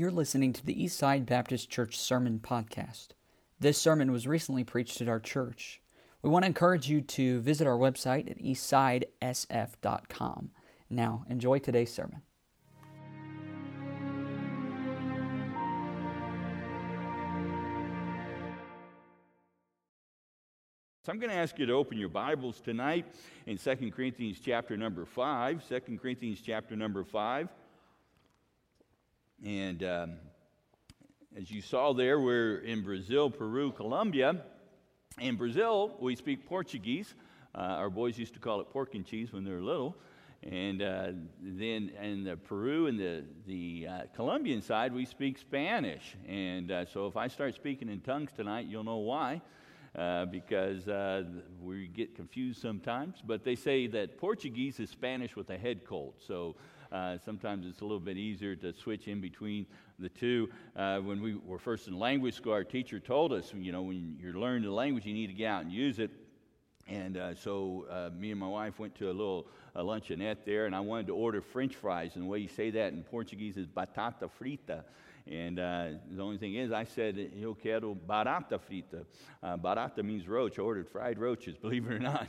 You're listening to the Eastside Baptist Church Sermon Podcast. This sermon was recently preached at our church. We want to encourage you to visit our website at eastsidesf.com. Now, enjoy today's sermon. So I'm going to ask you to open your Bibles tonight in 2 Corinthians chapter number 5. 2 Corinthians chapter number 5. And um, as you saw there, we're in Brazil, Peru, Colombia. In Brazil, we speak Portuguese. Uh, our boys used to call it pork and cheese when they were little. And uh, then in the Peru and the, the uh, Colombian side, we speak Spanish. And uh, so if I start speaking in tongues tonight, you'll know why. Uh, because uh, we get confused sometimes. But they say that Portuguese is Spanish with a head cold. So uh, sometimes it's a little bit easier to switch in between the two. Uh, when we were first in language school, our teacher told us, you know, when you're learning the language, you need to get out and use it. And uh, so uh, me and my wife went to a little luncheonette there, and I wanted to order French fries. And the way you say that in Portuguese is batata frita. And uh, the only thing is, I said, Eu quero barata frita. Uh, barata means roach. I ordered fried roaches, believe it or not.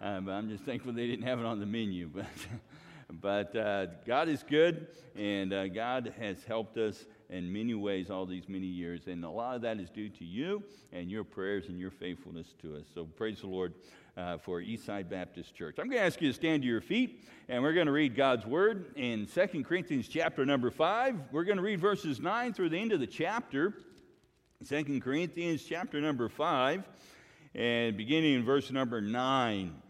Uh, but I'm just thankful they didn't have it on the menu. But, but uh, God is good, and uh, God has helped us in many ways all these many years. And a lot of that is due to you and your prayers and your faithfulness to us. So praise the Lord uh, for Eastside Baptist Church. I'm going to ask you to stand to your feet, and we're going to read God's Word in 2 Corinthians chapter number 5. We're going to read verses 9 through the end of the chapter. 2 Corinthians chapter number 5, and beginning in verse number 9.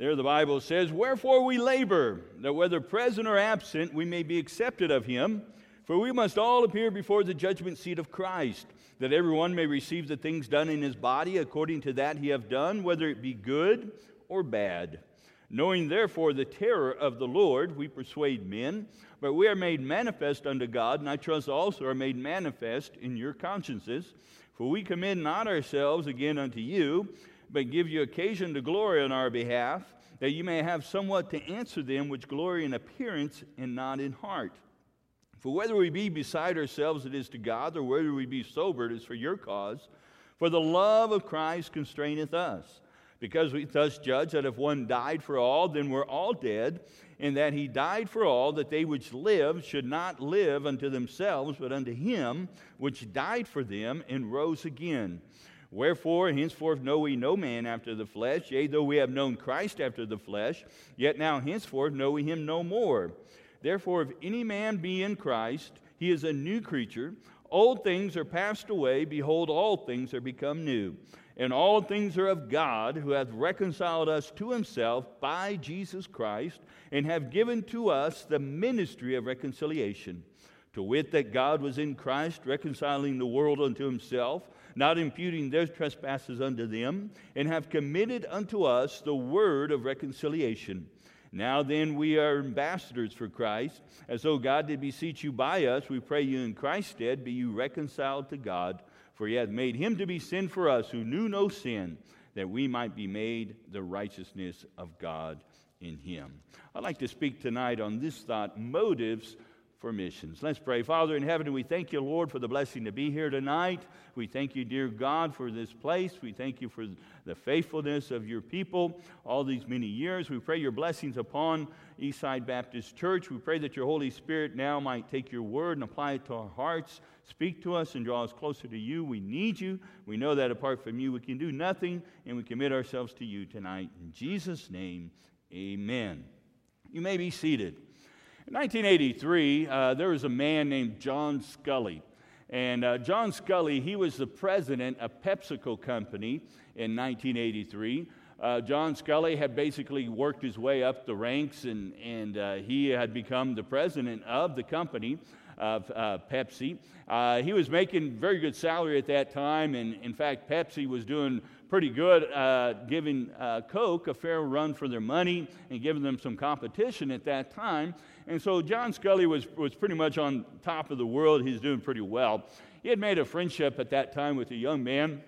There the Bible says, Wherefore we labor, that whether present or absent, we may be accepted of him. For we must all appear before the judgment seat of Christ that everyone may receive the things done in his body according to that he have done, whether it be good or bad. Knowing therefore the terror of the Lord, we persuade men, but we are made manifest unto God, and I trust also are made manifest in your consciences. For we commend not ourselves again unto you, but give you occasion to glory on our behalf, that you may have somewhat to answer them which glory in appearance and not in heart. For whether we be beside ourselves, it is to God, or whether we be sober, it is for your cause. For the love of Christ constraineth us, because we thus judge that if one died for all, then we're all dead, and that he died for all, that they which live should not live unto themselves, but unto him which died for them and rose again. Wherefore, henceforth know we no man after the flesh, yea, though we have known Christ after the flesh, yet now henceforth know we him no more. Therefore, if any man be in Christ, he is a new creature. Old things are passed away. Behold, all things are become new. And all things are of God, who hath reconciled us to himself by Jesus Christ, and have given to us the ministry of reconciliation. To wit, that God was in Christ, reconciling the world unto himself, not imputing their trespasses unto them, and have committed unto us the word of reconciliation. Now then, we are ambassadors for Christ. As though God did beseech you by us, we pray you in Christ's stead, be you reconciled to God. For he hath made him to be sin for us who knew no sin, that we might be made the righteousness of God in him. I'd like to speak tonight on this thought motives for missions. Let's pray. Father in heaven, we thank you, Lord, for the blessing to be here tonight. We thank you, dear God, for this place. We thank you for the faithfulness of your people all these many years. We pray your blessings upon Eastside Baptist Church. We pray that your Holy Spirit now might take your word and apply it to our hearts. Speak to us and draw us closer to you. We need you. We know that apart from you, we can do nothing, and we commit ourselves to you tonight. In Jesus' name, amen. You may be seated. In 1983, uh, there was a man named John Sculley. And uh, John Sculley, he was the president of PepsiCo Company in 1983. Uh, John Sculley had basically worked his way up the ranks, and, and uh, he had become the president of the company of uh, Pepsi. Uh, he was making very good salary at that time, and in fact, Pepsi was doing pretty good uh, giving uh, Coke a fair run for their money and giving them some competition at that time. And so John Sculley was, was pretty much on top of the world. He's doing pretty well. He had made a friendship at that time with a young man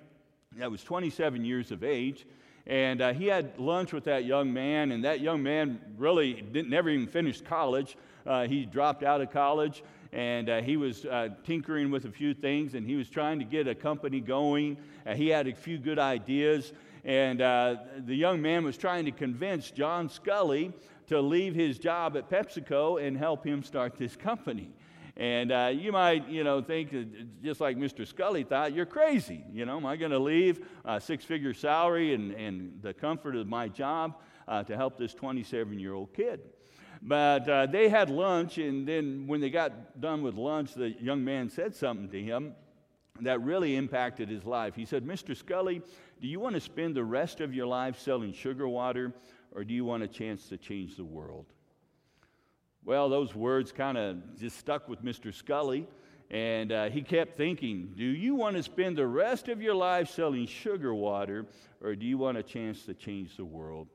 that was 27 years of age. And uh, he had lunch with that young man, and that young man really didn't, never even finished college. Uh, he dropped out of college and uh, he was uh, tinkering with a few things, and he was trying to get a company going. Uh, he had a few good ideas, and uh, the young man was trying to convince John Sculley to leave his job at PepsiCo and help him start this company. And uh, you might, you know, think just like Mr. Sculley thought, you're crazy. You know, am I going to leave a six-figure salary and, and the comfort of my job uh, to help this 27-year-old kid? But uh, they had lunch, and then when they got done with lunch, the young man said something to him that really impacted his life. He said, Mr. Sculley, do you want to spend the rest of your life selling sugar water, or do you want a chance to change the world? Well, those words kind of just stuck with Mr. Sculley, and uh, he kept thinking, Do you want to spend the rest of your life selling sugar water, or do you want a chance to change the world?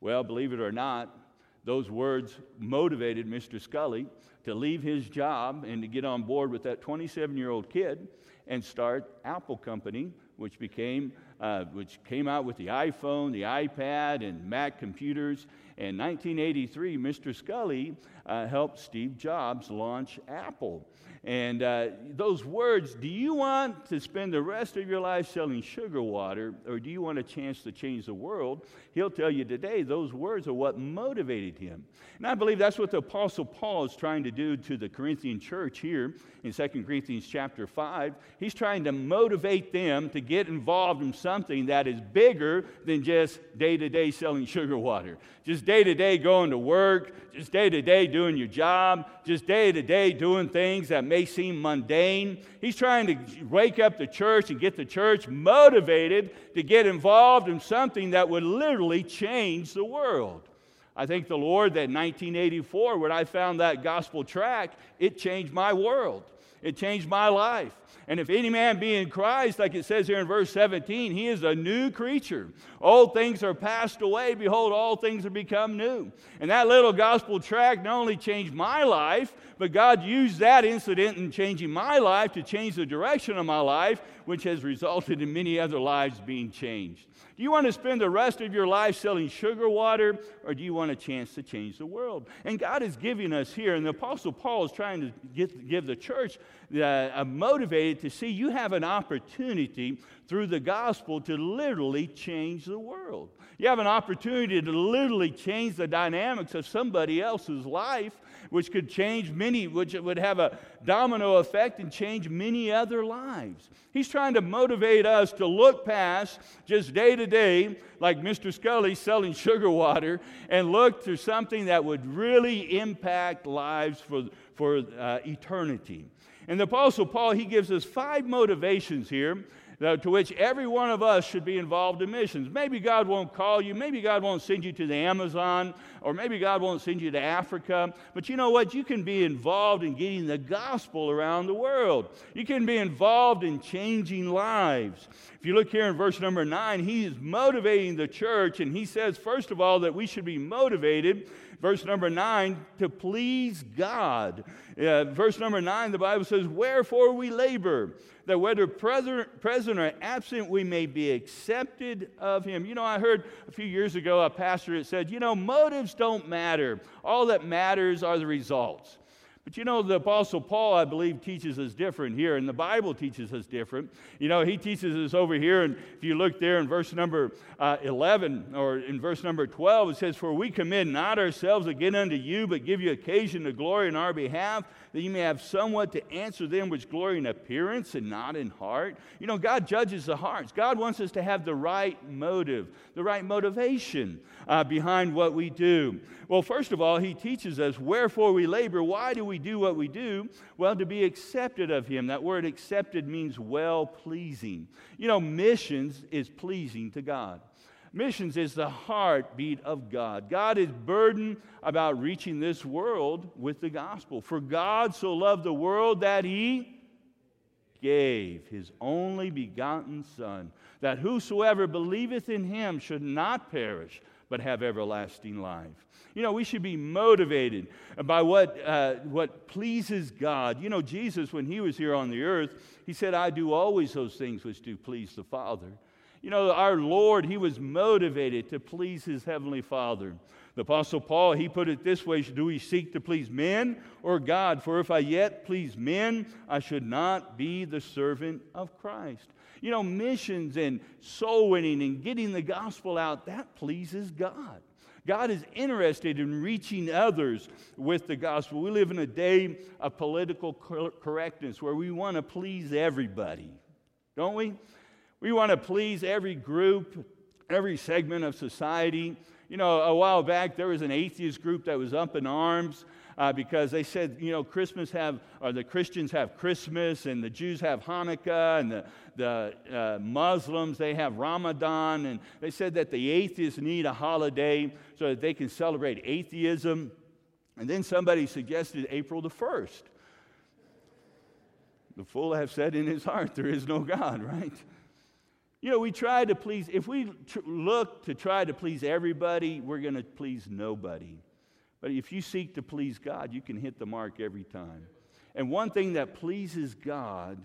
Well, believe it or not, those words motivated Mr. Sculley to leave his job and to get on board with that 27 year old kid and start Apple Company, which became uh, which came out with the iPhone, the iPad, and Mac computers. In 1983, Mr. Sculley uh, helped Steve Jobs launch Apple. And uh, those words, do you want to spend the rest of your life selling sugar water or do you want a chance to change the world? He'll tell you today those words are what motivated him. And I believe that's what the Apostle Paul is trying to do to the Corinthian church here in 2 Corinthians chapter 5. He's trying to motivate them to get involved in something that is bigger than just day to day selling sugar water, just day to day going to work, just day to day doing your job, just day to day doing things that may seem mundane. He's trying to wake up the church and get the church motivated to get involved in something that would literally change the world. I thank the Lord that in 1984, when I found that gospel track, it changed my world. It changed my life. And if any man be in Christ, like it says here in verse 17, he is a new creature. Old things are passed away. Behold, all things are become new. And that little gospel tract not only changed my life, but God used that incident in changing my life to change the direction of my life, which has resulted in many other lives being changed. Do you want to spend the rest of your life selling sugar water, or do you want a chance to change the world? And God is giving us here, and the Apostle Paul is trying to get, give the church uh, motivated to see you have an opportunity through the gospel to literally change the world. You have an opportunity to literally change the dynamics of somebody else's life, which could change many, which would have a domino effect and change many other lives. He's trying to motivate us to look past just day to day, like Mr. Sculley selling sugar water, and look to something that would really impact lives for, for uh, eternity. And the Apostle Paul, he gives us five motivations here uh, to which every one of us should be involved in missions. Maybe God won't call you, maybe God won't send you to the Amazon, or maybe God won't send you to Africa. But you know what? You can be involved in getting the gospel around the world. You can be involved in changing lives. If you look here in verse number nine, he is motivating the church, and he says, first of all, that we should be motivated verse number nine, to please God. Uh, verse number nine, the Bible says, Wherefore we labor, that whether present, present or absent, we may be accepted of Him. You know, I heard a few years ago a pastor that said, You know, motives don't matter. All that matters are the results. But you know, the Apostle Paul, I believe, teaches us different here, and the Bible teaches us different. You know, he teaches us over here, and if you look there in verse number uh, 11 or in verse number 12, it says, For we commit not ourselves again unto you, but give you occasion to glory in our behalf that you may have somewhat to answer them which glory in appearance and not in heart. You know, God judges the hearts. God wants us to have the right motive, the right motivation uh, behind what we do. Well, first of all, He teaches us wherefore we labor. Why do we do what we do? Well, to be accepted of Him. That word accepted means well pleasing. You know, missions is pleasing to God. Missions is the heartbeat of God. God is burdened about reaching this world with the gospel. For God so loved the world that he gave his only begotten Son, that whosoever believeth in him should not perish, but have everlasting life. You know, we should be motivated by what, uh, what pleases God. You know, Jesus, when he was here on the earth, he said, I do always those things which do please the Father. You know, our Lord, he was motivated to please his heavenly Father. The Apostle Paul, he put it this way Do we seek to please men or God? For if I yet please men, I should not be the servant of Christ. You know, missions and soul winning and getting the gospel out, that pleases God. God is interested in reaching others with the gospel. We live in a day of political correctness where we want to please everybody, don't we? We want to please every group, every segment of society. You know, a while back there was an atheist group that was up in arms uh, because they said, you know, Christmas have, or the Christians have Christmas, and the Jews have Hanukkah, and the, the uh, Muslims, they have Ramadan, and they said that the atheists need a holiday so that they can celebrate atheism. And then somebody suggested April the 1st. The fool have said in his heart, There is no God, right? You know, we try to please, if we tr- look to try to please everybody, we're going to please nobody. But if you seek to please God, you can hit the mark every time. And one thing that pleases God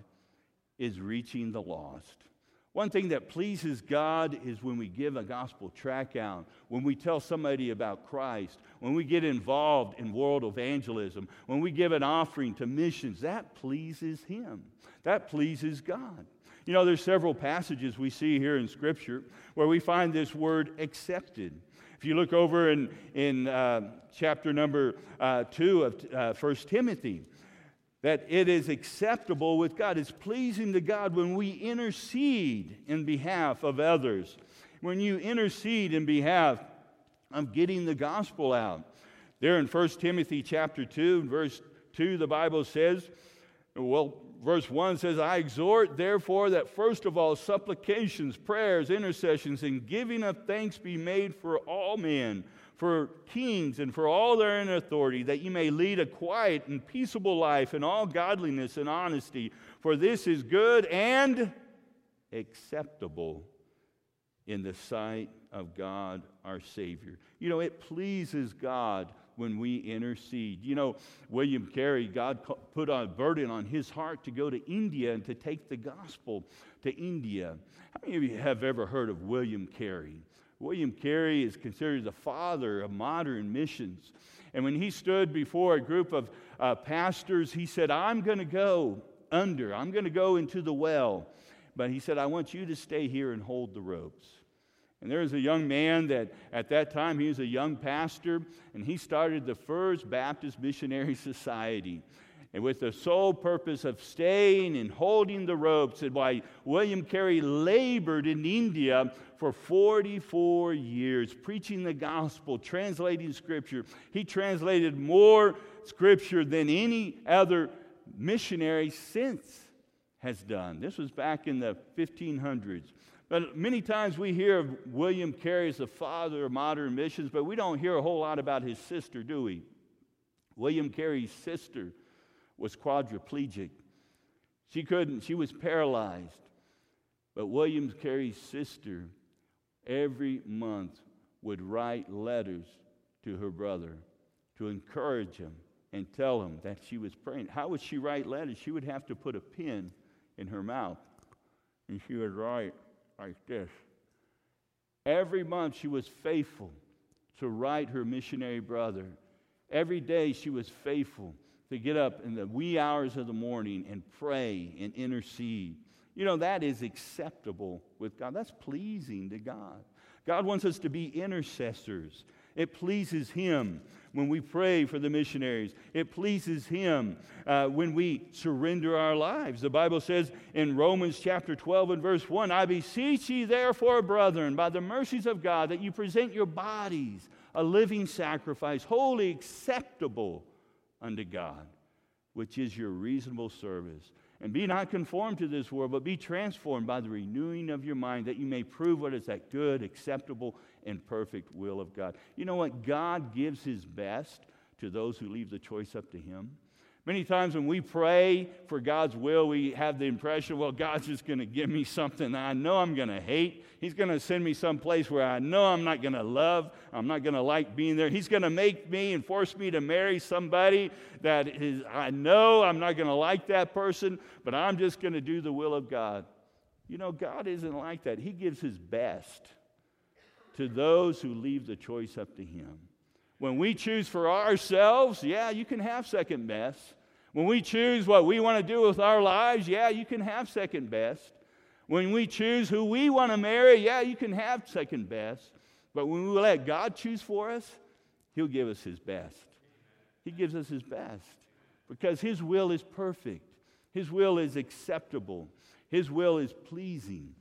is reaching the lost. One thing that pleases God is when we give a gospel track out, when we tell somebody about Christ, when we get involved in world evangelism, when we give an offering to missions. That pleases Him. That pleases God. You know, there's several passages we see here in Scripture where we find this word accepted. If you look over in, in uh, chapter number uh, 2 of uh, 1 Timothy, that it is acceptable with God. It's pleasing to God when we intercede in behalf of others. When you intercede in behalf of getting the gospel out. There in 1 Timothy chapter 2, verse 2, the Bible says, well, verse 1 says, I exhort, therefore, that first of all, supplications, prayers, intercessions, and giving of thanks be made for all men, for kings, and for all that are in authority, that you may lead a quiet and peaceable life in all godliness and honesty. For this is good and acceptable in the sight of God our Savior. You know, it pleases God when we intercede. You know, William Carey, God put a burden on his heart to go to India and to take the gospel to India. How many of you have ever heard of William Carey? William Carey is considered the father of modern missions. And when he stood before a group of uh, pastors, he said, I'm going to go under, I'm going to go into the well. But he said, I want you to stay here and hold the ropes. And there was a young man that at that time he was a young pastor, and he started the First Baptist Missionary Society. And with the sole purpose of staying and holding the ropes, and why William Carey labored in India for 44 years, preaching the gospel, translating scripture. He translated more scripture than any other missionary since has done. This was back in the 1500s. But many times we hear of William Carey as the father of modern missions, but we don't hear a whole lot about his sister, do we? William Carey's sister was quadriplegic. She couldn't, she was paralyzed. But William Carey's sister every month would write letters to her brother to encourage him and tell him that she was praying. How would she write letters? She would have to put a pen in her mouth and she would write like this. Every month she was faithful to write her missionary brother. Every day she was faithful to get up in the wee hours of the morning and pray and intercede. You know, that is acceptable with God. That's pleasing to God. God wants us to be intercessors. It pleases Him when we pray for the missionaries. It pleases Him uh, when we surrender our lives. The Bible says in Romans chapter 12 and verse 1 I beseech ye, therefore, brethren, by the mercies of God, that you present your bodies a living sacrifice, wholly acceptable unto God, which is your reasonable service. And be not conformed to this world, but be transformed by the renewing of your mind, that you may prove what is that good, acceptable, and perfect will of God. You know what? God gives his best to those who leave the choice up to him. Many times when we pray for God's will, we have the impression, well, God's just going to give me something I know I'm going to hate. He's going to send me someplace where I know I'm not going to love. I'm not going to like being there. He's going to make me and force me to marry somebody that is, I know I'm not going to like that person, but I'm just going to do the will of God. You know, God isn't like that. He gives His best to those who leave the choice up to Him. When we choose for ourselves, yeah, you can have second best. When we choose what we want to do with our lives, yeah, you can have second best. When we choose who we want to marry, yeah, you can have second best. But when we let God choose for us, He'll give us His best. He gives us His best because His will is perfect, His will is acceptable, His will is pleasing.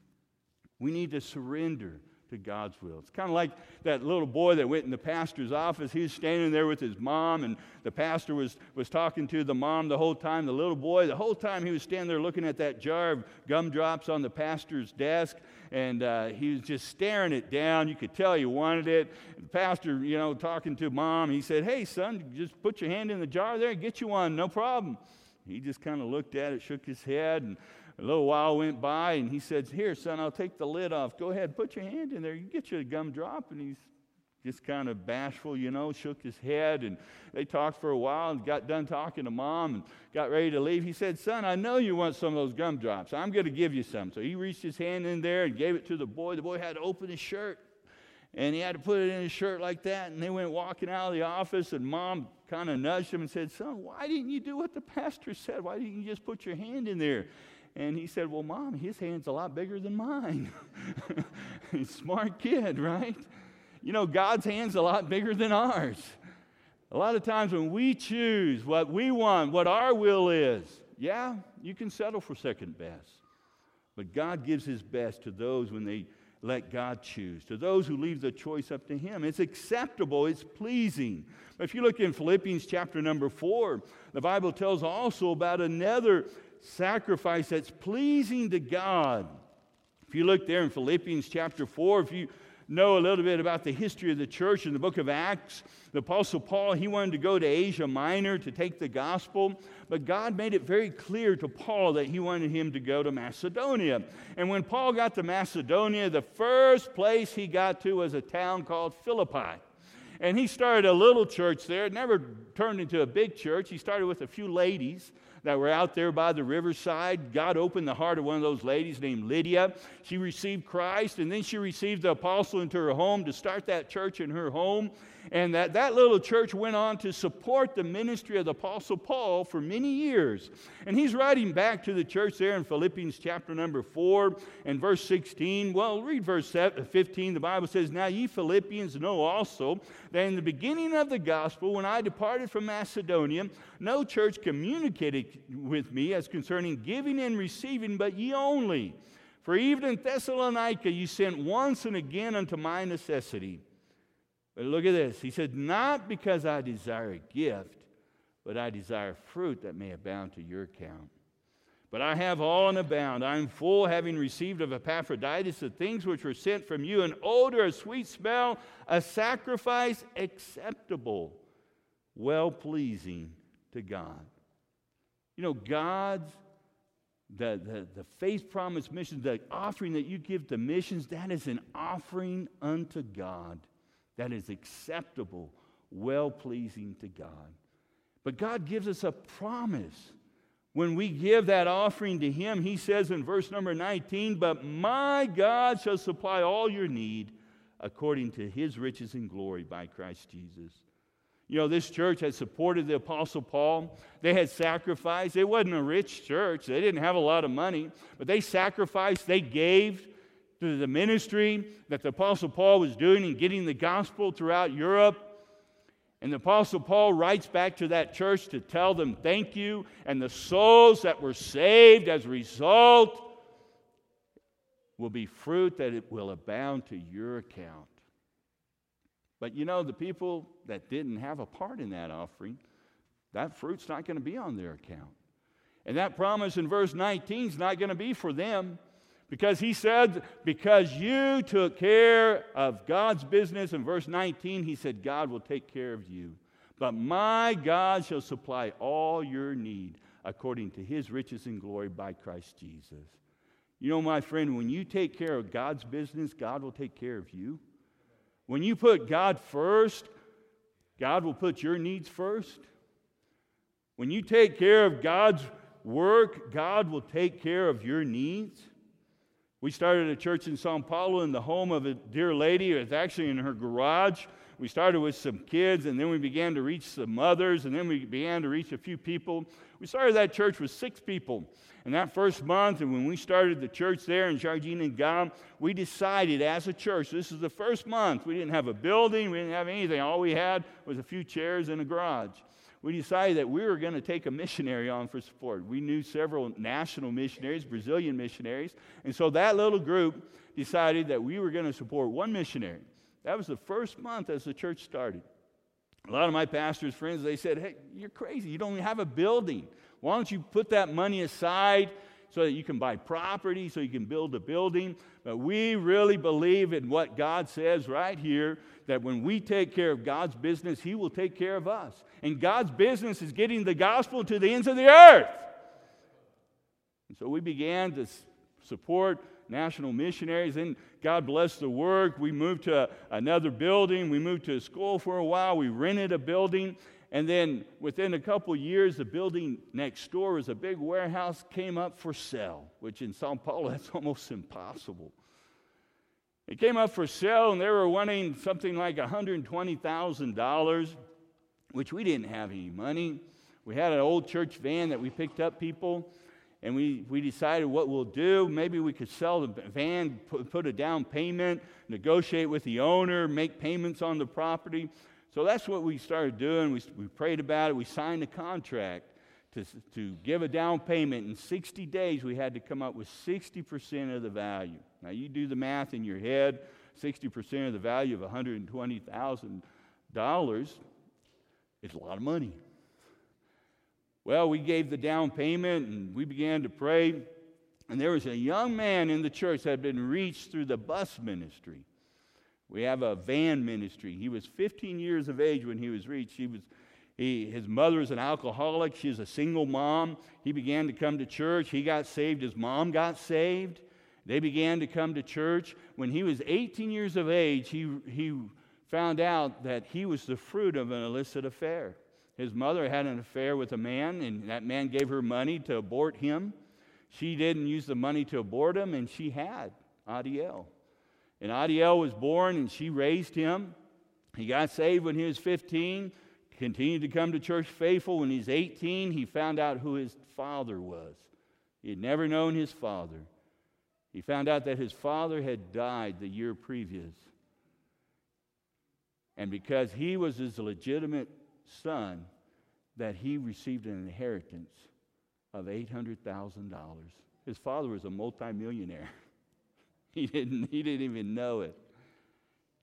We need to surrender to God's will. It's kind of like that little boy that went in the pastor's office. He was standing there with his mom, and the pastor was, was talking to the mom the whole time. The little boy, the whole time, he was standing there looking at that jar of gumdrops on the pastor's desk, and uh, he was just staring it down. You could tell he wanted it. The pastor, you know, talking to mom, he said, Hey, son, just put your hand in the jar there and get you one, no problem. He just kind of looked at it, shook his head, and a little while went by, and he said, Here, son, I'll take the lid off. Go ahead, put your hand in there. You get your a gumdrop. And he's just kind of bashful, you know, shook his head. And they talked for a while and got done talking to mom and got ready to leave. He said, Son, I know you want some of those gumdrops. I'm going to give you some. So he reached his hand in there and gave it to the boy. The boy had to open his shirt. And he had to put it in his shirt like that. And they went walking out of the office, and mom kind of nudged him and said, Son, why didn't you do what the pastor said? Why didn't you just put your hand in there? And he said, Well, mom, his hand's a lot bigger than mine. Smart kid, right? You know, God's hand's a lot bigger than ours. A lot of times when we choose what we want, what our will is, yeah, you can settle for second best. But God gives his best to those when they let God choose, to those who leave the choice up to him. It's acceptable, it's pleasing. But if you look in Philippians chapter number four, the Bible tells also about another sacrifice that's pleasing to God. If you look there in Philippians chapter 4, if you know a little bit about the history of the church in the book of Acts, the Apostle Paul, he wanted to go to Asia Minor to take the gospel, but God made it very clear to Paul that he wanted him to go to Macedonia. And when Paul got to Macedonia, the first place he got to was a town called Philippi. And he started a little church there. It never turned into a big church. He started with a few ladies that were out there by the riverside. God opened the heart of one of those ladies named Lydia. She received Christ, and then she received the apostle into her home to start that church in her home. And that, that little church went on to support the ministry of the Apostle Paul for many years. And he's writing back to the church there in Philippians chapter number 4 and verse 16. Well, read verse uh, 15. The Bible says, Now ye Philippians know also that in the beginning of the gospel, when I departed from Macedonia, no church communicated with me as concerning giving and receiving, but ye only. For even in Thessalonica ye sent once and again unto my necessity. But look at this. He said, Not because I desire a gift, but I desire fruit that may abound to your account. But I have all in abound. I am full, having received of Epaphroditus the things which were sent from you an odor, a sweet smell, a sacrifice acceptable, well pleasing to God. You know, God's, the, the, the faith promise mission, the offering that you give to missions, that is an offering unto God that is acceptable, well pleasing to God. But God gives us a promise. When we give that offering to Him, He says in verse number 19, But my God shall supply all your need according to His riches and glory by Christ Jesus. You know, this church had supported the Apostle Paul. They had sacrificed. It wasn't a rich church, they didn't have a lot of money, but they sacrificed, they gave to the ministry that the Apostle Paul was doing in getting the gospel throughout Europe. And the Apostle Paul writes back to that church to tell them thank you, and the souls that were saved as a result will be fruit that it will abound to your account. But you know, the people that didn't have a part in that offering, that fruit's not going to be on their account. And that promise in verse 19 is not going to be for them. Because he said, because you took care of God's business. In verse 19, he said, God will take care of you. But my God shall supply all your need according to his riches and glory by Christ Jesus. You know, my friend, when you take care of God's business, God will take care of you. When you put God first, God will put your needs first. When you take care of God's work, God will take care of your needs. We started a church in Sao Paulo in the home of a dear lady. It's actually in her garage. We started with some kids, and then we began to reach some mothers, and then we began to reach a few people. We started that church with six people. And that first month, and when we started the church there in Jardim Engano, we decided as a church, this is the first month, we didn't have a building, we didn't have anything. All we had was a few chairs and a garage. We decided that we were going to take a missionary on for support. We knew several national missionaries, Brazilian missionaries, and so that little group decided that we were going to support one missionary. That was the first month as the church started. A lot of my pastor's friends, they said, Hey, you're crazy. You don't have a building. Why don't you put that money aside so that you can buy property, so you can build a building? But we really believe in what God says right here that when we take care of God's business, He will take care of us. And God's business is getting the gospel to the ends of the earth. And so we began to support national missionaries. And God blessed the work. We moved to another building. We moved to a school for a while. We rented a building. And then within a couple years, the building next door was a big warehouse, came up for sale, which in Sao Paulo, that's almost impossible. It came up for sale, and they were wanting something like $120,000, which we didn't have any money. We had an old church van that we picked up people, and we, we decided what we'll do. Maybe we could sell the van, put, put a down payment, negotiate with the owner, make payments on the property. So that's what we started doing. We, we prayed about it. We signed a contract to, to give a down payment. In 60 days, we had to come up with 60% of the value. Now, you do the math in your head 60% of the value of $120,000 is a lot of money. Well, we gave the down payment and we began to pray. And there was a young man in the church that had been reached through the bus ministry. We have a van ministry. He was 15 years of age when he was reached. He was, he, his mother is an alcoholic. She's a single mom. He began to come to church. He got saved. His mom got saved. They began to come to church. When he was 18 years of age, he, he found out that he was the fruit of an illicit affair. His mother had an affair with a man, and that man gave her money to abort him. She didn't use the money to abort him, and she had Adiel. And Adiel was born, and she raised him. He got saved when he was 15, continued to come to church faithful. When he's 18, he found out who his father was. He had never known his father. He found out that his father had died the year previous. And because he was his legitimate son, that he received an inheritance of $800,000. His father was a multimillionaire. He didn't, he didn't even know it.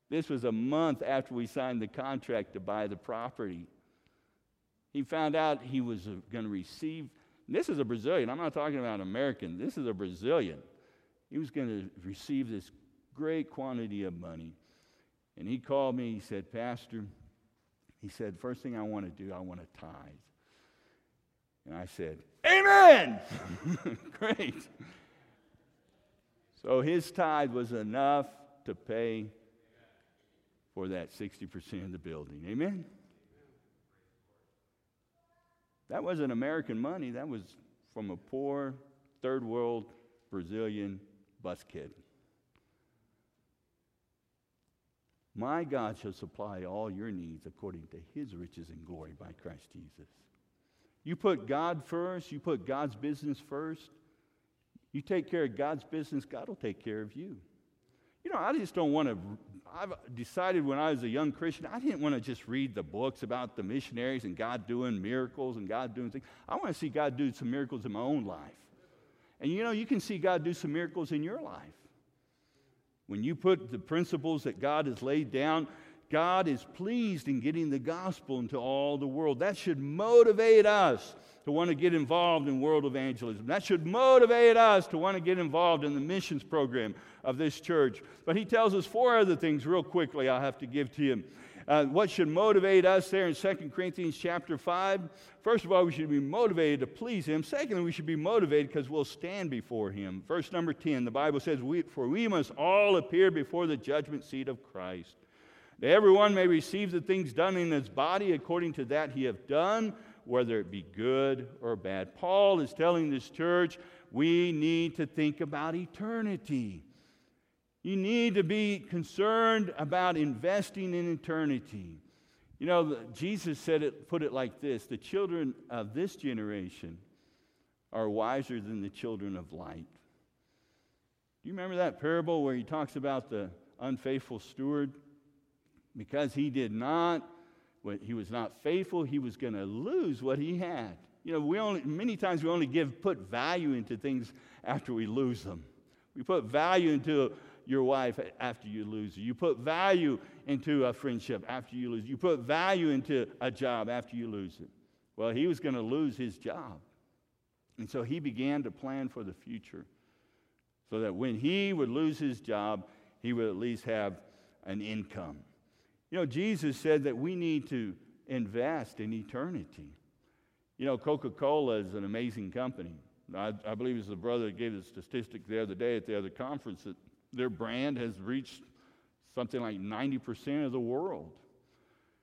This was a month after we signed the contract to buy the property. He found out he was uh, going to receive, this is a Brazilian, I'm not talking about American, this is a Brazilian. He was going to receive this great quantity of money. And he called me, he said, Pastor, he said, first thing I want to do, I want to tithe. And I said, Amen! Great. So his tithe was enough to pay for that 60% of the building. Amen? That wasn't American money, that was from a poor, third world Brazilian bus kid. My God shall supply all your needs according to his riches and glory by Christ Jesus. You put God first, you put God's business first, you take care of God's business, God will take care of you. You know, I just don't want to. I've decided when I was a young Christian, I didn't want to just read the books about the missionaries and God doing miracles and God doing things. I want to see God do some miracles in my own life. And you know, you can see God do some miracles in your life. When you put the principles that God has laid down, God is pleased in getting the gospel into all the world. That should motivate us to want to get involved in world evangelism. That should motivate us to want to get involved in the missions program of this church. But he tells us four other things, real quickly, I'll have to give to you. Uh, what should motivate us there in 2 Corinthians chapter 5? First of all, we should be motivated to please him. Secondly, we should be motivated because we'll stand before him. Verse number 10, the Bible says, we, For we must all appear before the judgment seat of Christ. That everyone may receive the things done in his body according to that he have done, whether it be good or bad. Paul is telling this church, we need to think about eternity. You need to be concerned about investing in eternity. You know, Jesus said it, put it like this the children of this generation are wiser than the children of light. Do you remember that parable where he talks about the unfaithful steward? Because he did not, he was not faithful, he was going to lose what he had. You know, we only, many times we only give, put value into things after we lose them. We put value into your wife after you lose her. You put value into a friendship after you lose. You put value into a job after you lose it. Well, he was going to lose his job. And so he began to plan for the future so that when he would lose his job, he would at least have an income. You know, Jesus said that we need to invest in eternity. You know, Coca Cola is an amazing company. I, I believe it's the brother that gave the statistic the other day at the other conference that their brand has reached something like 90% of the world.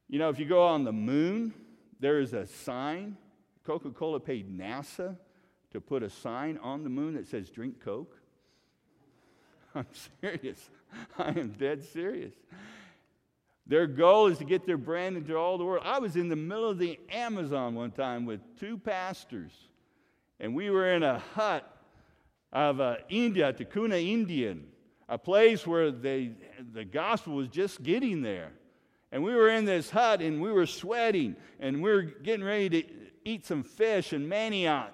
You know, if you go on the moon, there is a sign. Coca Cola paid NASA to put a sign on the moon that says, drink Coke. I'm serious. I am dead serious. Their goal is to get their brand into all the world. I was in the middle of the Amazon one time with two pastors, and we were in a hut of uh, India, Tikuna Indian a place where they, the gospel was just getting there. And we were in this hut and we were sweating and we were getting ready to eat some fish and manioc.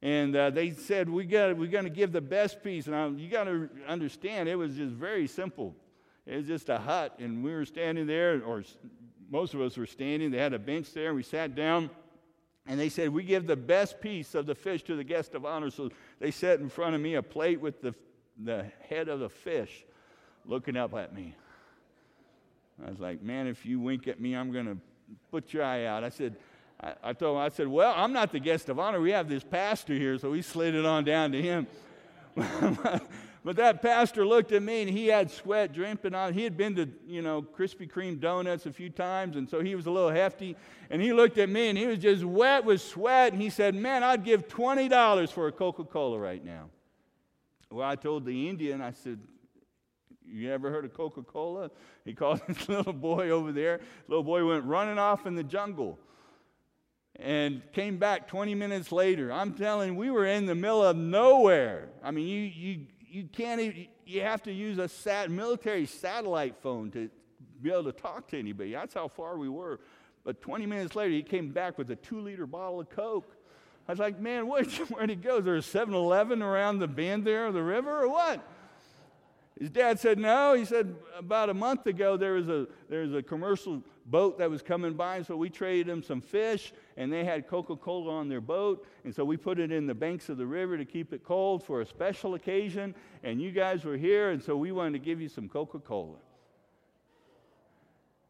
And uh, they said, we got, We're going to give the best piece. And I, you got to understand, it was just very simple. It was just a hut, and we were standing there, or most of us were standing. They had a bench there, and we sat down. And they said, We give the best piece of the fish to the guest of honor. So they set in front of me a plate with the the head of the fish looking up at me. I was like, man, if you wink at me, I'm going to put your eye out. I said, I, I, told him, I said, well, I'm not the guest of honor. We have this pastor here, so we slid it on down to him. but that pastor looked at me and he had sweat dripping on. He had been to, you know, Krispy Kreme donuts a few times, and so he was a little hefty. And he looked at me and he was just wet with sweat. And he said, man, I'd give $20 for a Coca Cola right now. Well, I told the Indian, I said, You ever heard of Coca Cola? He called his little boy over there. Little boy went running off in the jungle and came back 20 minutes later. I'm telling you, we were in the middle of nowhere. I mean, you, you, you can't even, you have to use a sat, military satellite phone to be able to talk to anybody. That's how far we were. But 20 minutes later, he came back with a two liter bottle of Coke. I was like, man, where'd, where'd he go? Is there a 7 Eleven around the bend there of the river or what? His dad said, no. He said, about a month ago, there was a, there was a commercial boat that was coming by, so we traded them some fish, and they had Coca Cola on their boat. And so we put it in the banks of the river to keep it cold for a special occasion. And you guys were here, and so we wanted to give you some Coca Cola.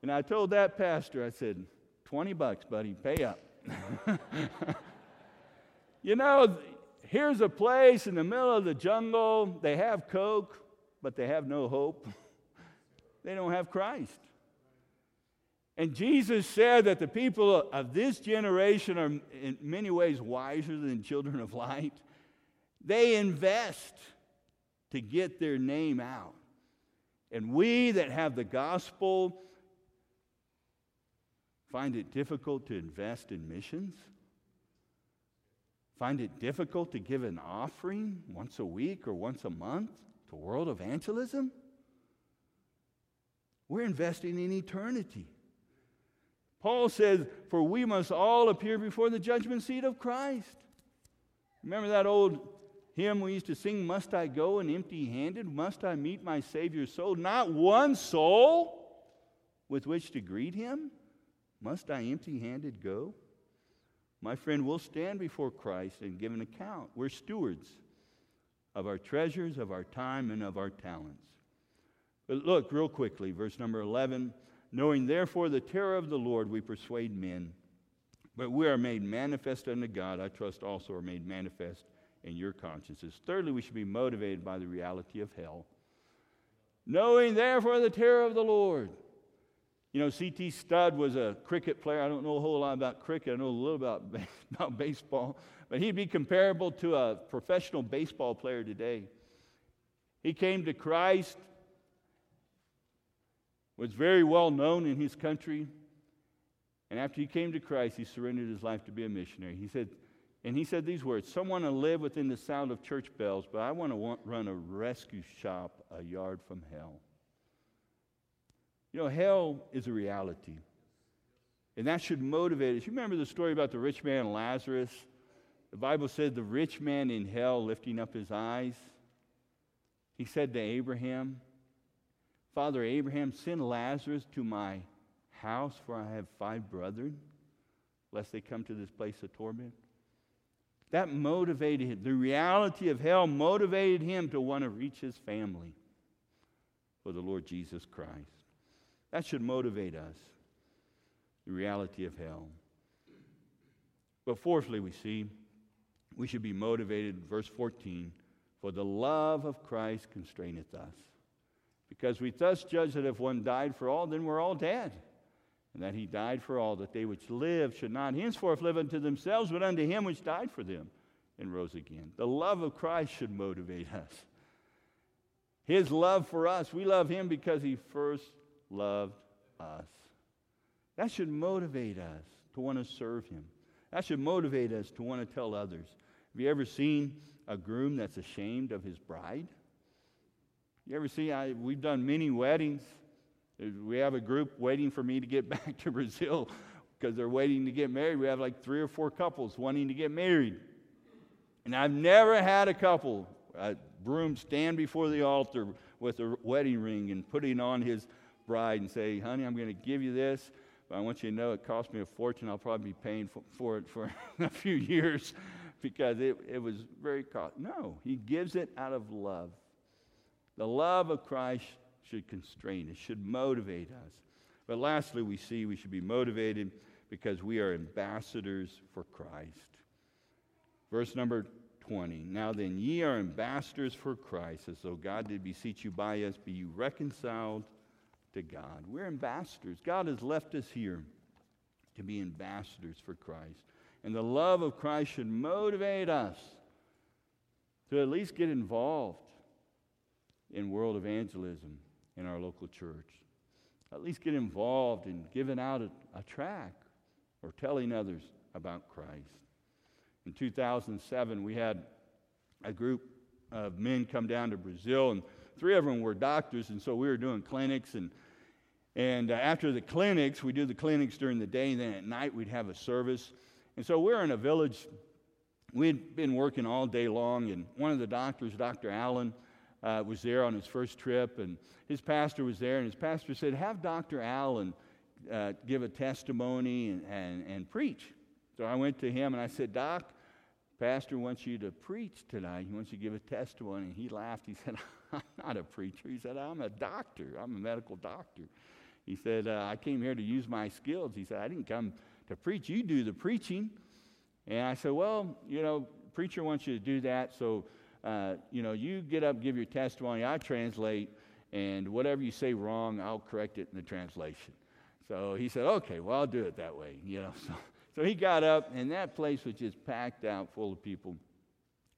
And I told that pastor, I said, 20 bucks, buddy, pay up. You know, here's a place in the middle of the jungle. They have Coke, but they have no hope. they don't have Christ. And Jesus said that the people of this generation are in many ways wiser than children of light. They invest to get their name out. And we that have the gospel find it difficult to invest in missions find it difficult to give an offering once a week or once a month to world evangelism? We're investing in eternity. Paul says, For we must all appear before the judgment seat of Christ. Remember that old hymn we used to sing, Must I go and empty handed? Must I meet my Savior's soul? Not one soul with which to greet him? Must I empty handed go? My friend, we'll stand before Christ and give an account. We're stewards of our treasures, of our time, and of our talents. But look, real quickly, verse number 11 knowing therefore the terror of the Lord, we persuade men. But we are made manifest unto God, I trust also are made manifest in your consciences. Thirdly, we should be motivated by the reality of hell. Knowing therefore the terror of the Lord. You know, C.T. Studd was a cricket player. I don't know a whole lot about cricket. I know a little about, about baseball. But he'd be comparable to a professional baseball player today. He came to Christ, was very well known in his country. And after he came to Christ, he surrendered his life to be a missionary. He said, and he said these words Someone to live within the sound of church bells, but I want to run a rescue shop a yard from hell. You know, hell is a reality. And that should motivate us. You remember the story about the rich man Lazarus? The Bible said the rich man in hell lifting up his eyes. He said to Abraham, Father Abraham, send Lazarus to my house, for I have five brethren, lest they come to this place of torment. That motivated him. The reality of hell motivated him to want to reach his family for the Lord Jesus Christ. That should motivate us, the reality of hell. But fourthly, we see we should be motivated, verse 14, for the love of Christ constraineth us. Because we thus judge that if one died for all, then we're all dead. And that he died for all, that they which live should not henceforth live unto themselves, but unto him which died for them and rose again. The love of Christ should motivate us. His love for us, we love him because he first loved us. That should motivate us to want to serve Him. That should motivate us to want to tell others. Have you ever seen a groom that's ashamed of his bride? You ever see? I, we've done many weddings. Uh, we have a group waiting for me to get back to Brazil because they're waiting to get married. We have like three or four couples wanting to get married. And I've never had a couple, a groom stand before the altar with a wedding ring and putting on his bride and say, honey, I'm going to give you this, but I want you to know it cost me a fortune. I'll probably be paying for, for it for a few years because it, it was very cost. No, he gives it out of love. The love of Christ should constrain us, should motivate us. But lastly, we see we should be motivated because we are ambassadors for Christ. Verse number 20. Now then, ye are ambassadors for Christ, as though God did beseech you by us, be you reconciled to God. We're ambassadors. God has left us here to be ambassadors for Christ. And the love of Christ should motivate us to at least get involved in world evangelism in our local church. At least get involved in giving out a, a tract or telling others about Christ. In 2007, we had a group of men come down to Brazil, and three of them were doctors, and so we were doing clinics and and uh, after the clinics, we do the clinics during the day, and then at night we'd have a service. And so we're in a village. We'd been working all day long, and one of the doctors, Dr. Allen, uh, was there on his first trip, and his pastor was there, and his pastor said, Have Dr. Allen uh, give a testimony and, and, and preach. So I went to him and I said, Doc, Pastor wants you to preach tonight. He wants you to give a testimony. And he laughed. He said, I'm not a preacher. He said, I'm a doctor. I'm a medical doctor. He said, uh, I came here to use my skills. He said, I didn't come to preach. You do the preaching. And I said, Well, you know, preacher wants you to do that. So, uh, you know, you get up, give your testimony. I translate. And whatever you say wrong, I'll correct it in the translation. So he said, Okay, well, I'll do it that way. You know, so, so he got up, and that place was just packed out full of people.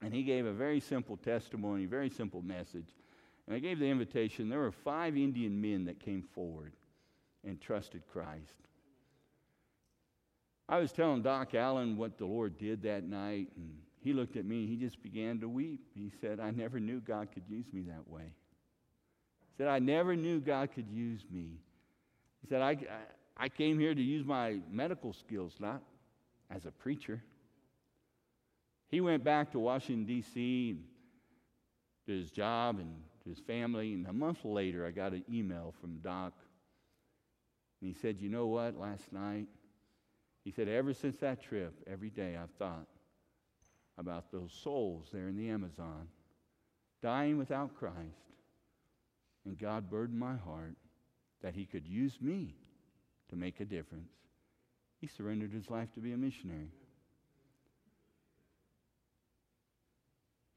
And he gave a very simple testimony, very simple message. And I gave the invitation. There were five Indian men that came forward and trusted Christ. I was telling Doc Allen what the Lord did that night, and he looked at me. He just began to weep. He said, I never knew God could use me that way. He said, I never knew God could use me. He said, I, I, came here to use my medical skills, not as a preacher. He went back to Washington, D.C., to his job and to his family, and a month later, I got an email from Doc and he said, You know what, last night? He said, Ever since that trip, every day I've thought about those souls there in the Amazon dying without Christ. And God burdened my heart that He could use me to make a difference. He surrendered his life to be a missionary.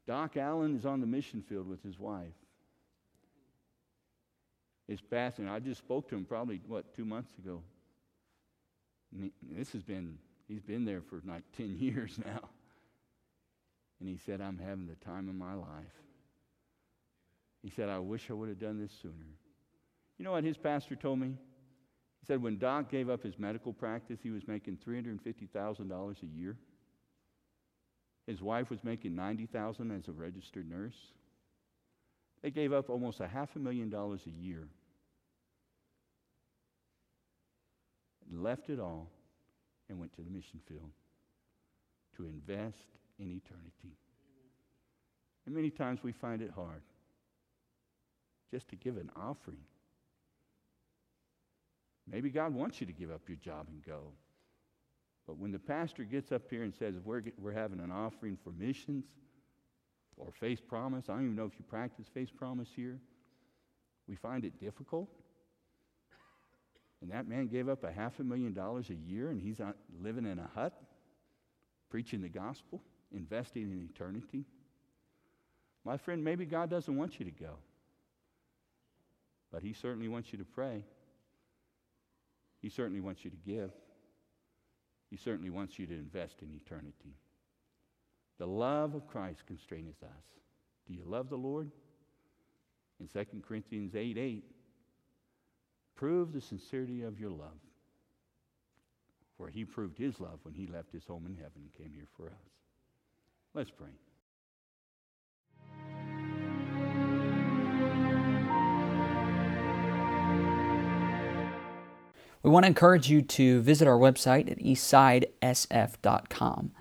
Doc Allen is on the mission field with his wife. It's passing. I just spoke to him probably, what, two months ago. This has been, he's been there for like 10 years now. And he said, I'm having the time of my life. He said, I wish I would have done this sooner. You know what his pastor told me? He said, when Doc gave up his medical practice, he was making $350,000 a year. His wife was making 90000 as a registered nurse. They gave up almost a half a million dollars a year. Left it all and went to the mission field to invest in eternity. And many times we find it hard just to give an offering. Maybe God wants you to give up your job and go. But when the pastor gets up here and says, we're, we're having an offering for missions or faith promise, I don't even know if you practice faith promise here, we find it difficult. And that man gave up a half a million dollars a year and he's living in a hut, preaching the gospel, investing in eternity. My friend, maybe God doesn't want you to go. But He certainly wants you to pray. He certainly wants you to give. He certainly wants you to invest in eternity. The love of Christ constraineth us. Do you love the Lord? In 2 Corinthians 8 8, prove the sincerity of your love. For he proved his love when he left his home in heaven and came here for us. Let's pray. We want to encourage you to visit our website at eastsidesf.com.